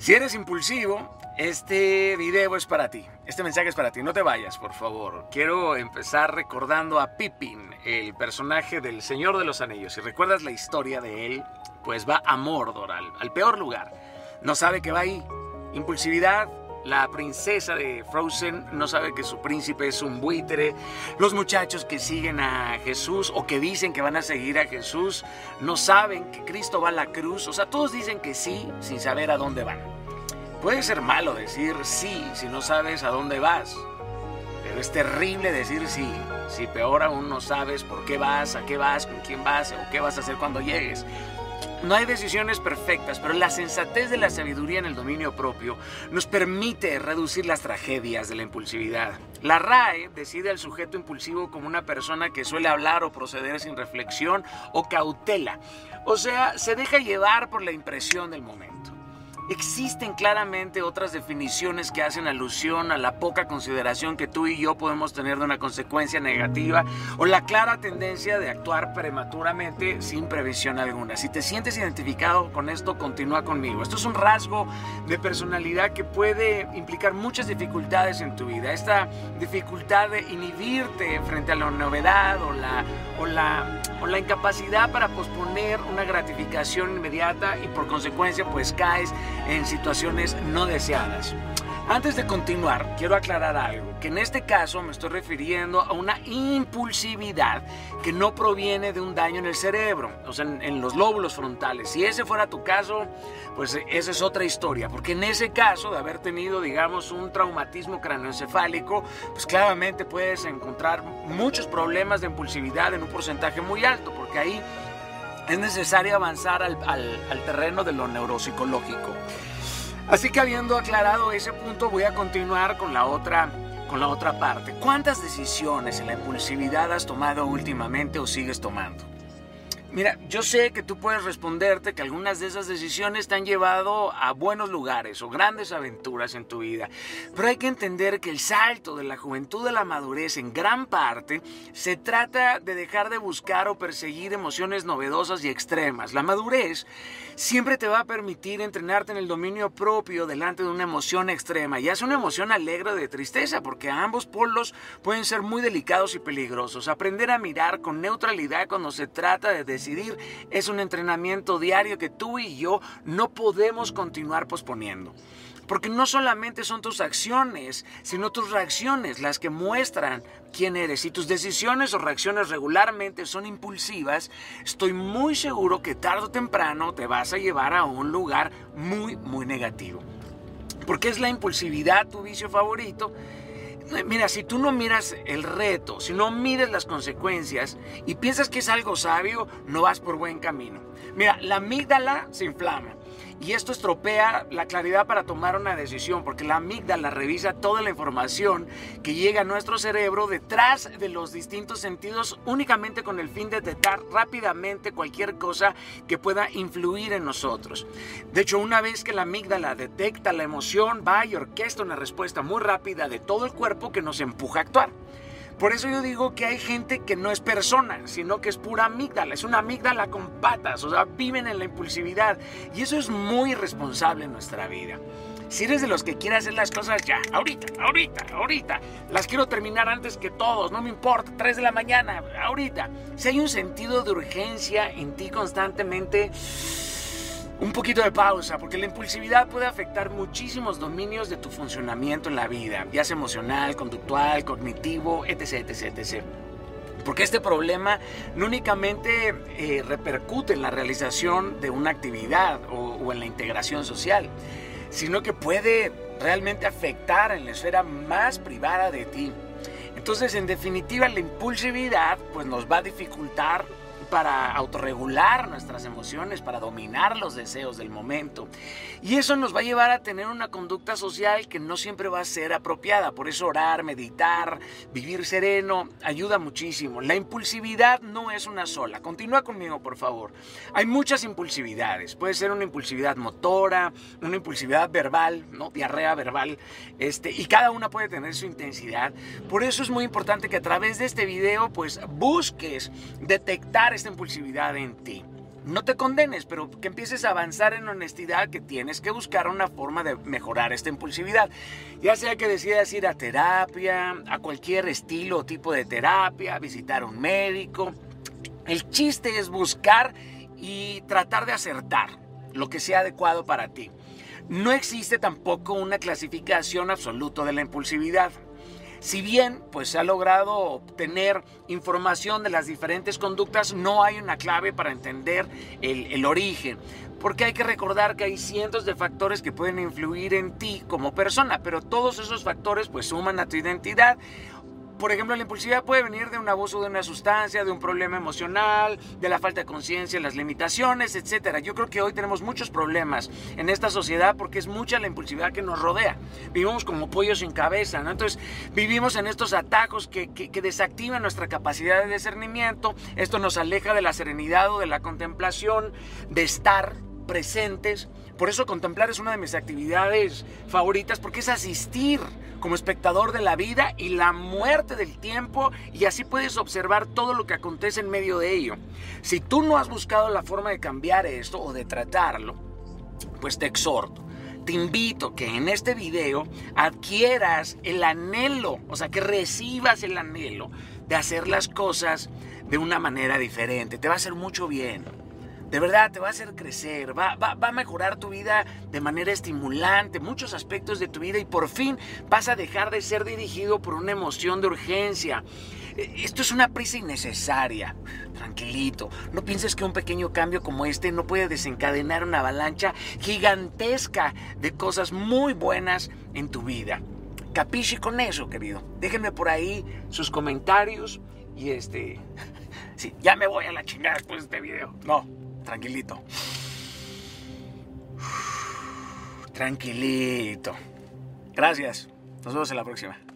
Si eres impulsivo, este video es para ti. Este mensaje es para ti. No te vayas, por favor. Quiero empezar recordando a Pippin, el personaje del Señor de los Anillos. Si recuerdas la historia de él, pues va a Mordor, al, al peor lugar. No sabe que va ahí. Impulsividad, la princesa de Frozen no sabe que su príncipe es un buitre. Los muchachos que siguen a Jesús o que dicen que van a seguir a Jesús no saben que Cristo va a la cruz. O sea, todos dicen que sí sin saber a dónde van. Puede ser malo decir sí si no sabes a dónde vas. Pero es terrible decir sí si peor aún no sabes por qué vas, a qué vas, con quién vas o qué vas a hacer cuando llegues. No hay decisiones perfectas, pero la sensatez de la sabiduría en el dominio propio nos permite reducir las tragedias de la impulsividad. La RAE decide al sujeto impulsivo como una persona que suele hablar o proceder sin reflexión o cautela, o sea, se deja llevar por la impresión del momento. Existen claramente otras definiciones que hacen alusión a la poca consideración que tú y yo podemos tener de una consecuencia negativa o la clara tendencia de actuar prematuramente sin previsión alguna. Si te sientes identificado con esto, continúa conmigo. Esto es un rasgo de personalidad que puede implicar muchas dificultades en tu vida. Esta dificultad de inhibirte frente a la novedad o la, o la, o la incapacidad para posponer una gratificación inmediata y por consecuencia pues caes en situaciones no deseadas. Antes de continuar, quiero aclarar algo, que en este caso me estoy refiriendo a una impulsividad que no proviene de un daño en el cerebro, o sea, en, los lóbulos frontales. Si ese fuera tu caso, pues esa es otra historia, porque en ese caso de haber tenido, digamos, un traumatismo craneoencefálico, pues claramente puedes encontrar muchos problemas de impulsividad en un porcentaje muy alto, porque ahí es necesario avanzar al, terreno de lo neuropsicológico. Así que habiendo aclarado ese punto, voy a continuar con la otra con la otra parte. ¿Cuántas decisiones en la impulsividad has tomado últimamente o sigues tomando? Mira, yo sé que tú puedes responderte que algunas de esas decisiones te han llevado a buenos lugares o grandes aventuras en tu vida, pero hay que entender que el salto de la juventud a la madurez en gran parte se trata de dejar de buscar o perseguir emociones novedosas y extremas. La madurez siempre te va a permitir entrenarte en el dominio propio delante de una emoción extrema, ya sea una emoción alegre o de tristeza, porque ambos polos pueden ser muy delicados y peligrosos. Aprender a mirar con neutralidad cuando se trata de es un entrenamiento diario que tú y yo no podemos continuar posponiendo. Porque no solamente son tus acciones, sino tus reacciones las que muestran quién eres. Si tus decisiones o reacciones regularmente son impulsivas, estoy muy seguro que tarde o temprano te vas a llevar a un lugar muy, muy negativo. Porque es la impulsividad tu vicio favorito Mira, si tú no miras el reto, si no miras las consecuencias y piensas que es algo sabio, no vas por buen camino. Mira, la amígdala se inflama y esto estropea la claridad para tomar una decisión, porque la amígdala revisa toda la información que llega a nuestro cerebro detrás de los distintos sentidos únicamente con el fin de detectar rápidamente cualquier cosa que pueda influir en nosotros. De hecho, una vez que la amígdala detecta la emoción, va y orquesta una respuesta muy rápida de todo el cuerpo que nos empuja a actuar. Por eso yo digo que hay gente que no es persona, sino que es pura amígdala, es una amígdala con patas, o sea, viven en la impulsividad. Y eso es muy irresponsable en nuestra vida. Si eres de los que quiere hacer las cosas ya, ahorita, ahorita, ahorita, las quiero terminar antes que todos, no me importa, 3 de la mañana, ahorita. Si hay un sentido de urgencia en ti constantemente, un poquito de pausa, porque la impulsividad puede afectar muchísimos dominios de tu funcionamiento en la vida, ya sea emocional, conductual, cognitivo, etc, etc, etc. Porque este problema no únicamente eh, repercute en la realización de una actividad o, o en la integración social, sino que puede realmente afectar en la esfera más privada de ti. Entonces, en definitiva, la impulsividad pues, nos va a dificultar para autorregular nuestras emociones, para dominar los deseos del momento. Y eso nos va a llevar a tener una conducta social que no siempre va a ser apropiada. Por eso orar, meditar, vivir sereno, ayuda muchísimo. La impulsividad no es una sola. Continúa conmigo, por favor. Hay muchas impulsividades. Puede ser una impulsividad motora, una impulsividad verbal, ¿no? Diarrea verbal. Este, y cada una puede tener su intensidad. Por eso es muy importante que a través de este video, pues busques detectar esta impulsividad en ti. no te condenes, pero que empieces a avanzar en honestidad, que tienes que buscar una forma de mejorar esta impulsividad. Ya sea que decidas ir a terapia, a cualquier estilo o tipo de terapia, visitar a un médico. El chiste es buscar y tratar de acertar lo que sea adecuado para ti. No existe tampoco una clasificación absoluta de la impulsividad. Si bien pues se ha logrado obtener información de las diferentes conductas, no hay una clave para entender el, el origen. Porque hay que recordar que hay cientos de factores que pueden influir en ti como persona, pero todos esos factores pues suman a tu identidad por ejemplo, la impulsividad puede venir de un abuso de una sustancia, de un problema emocional, de la falta de conciencia, las limitaciones, etc. Yo creo que hoy tenemos muchos problemas en esta sociedad porque es mucha la impulsividad que nos rodea. Vivimos como pollos sin cabeza, ¿no? Entonces, vivimos en estos atajos que, que desactivan nuestra capacidad de discernimiento. Esto nos aleja de la serenidad o de la contemplación, de estar presentes. Por eso contemplar es una de mis actividades favoritas porque es asistir como espectador de la vida y la muerte del tiempo y así puedes observar todo lo que acontece en medio de ello. Si tú no has buscado la forma de cambiar esto o de tratarlo, pues te exhorto te invito que en este video adquieras el anhelo, o sea, que recibas el anhelo de hacer las cosas de una manera diferente. Te va a hacer mucho bien. De verdad, te va a hacer crecer, va, va, a mejorar tu vida de manera estimulante, muchos aspectos de tu vida y por fin vas a dejar de ser dirigido por una emoción de urgencia. E, esto es una prisa innecesaria. Tranquilito, no pienses que un pequeño cambio como este no puede desencadenar una avalancha gigantesca de cosas muy buenas en tu vida. Capisci con eso, querido. Déjenme por ahí sus comentarios y este... Sí, ya me voy a la chingada después de este video. No, tranquilito. Tranquilito. Gracias. Nos vemos en la próxima.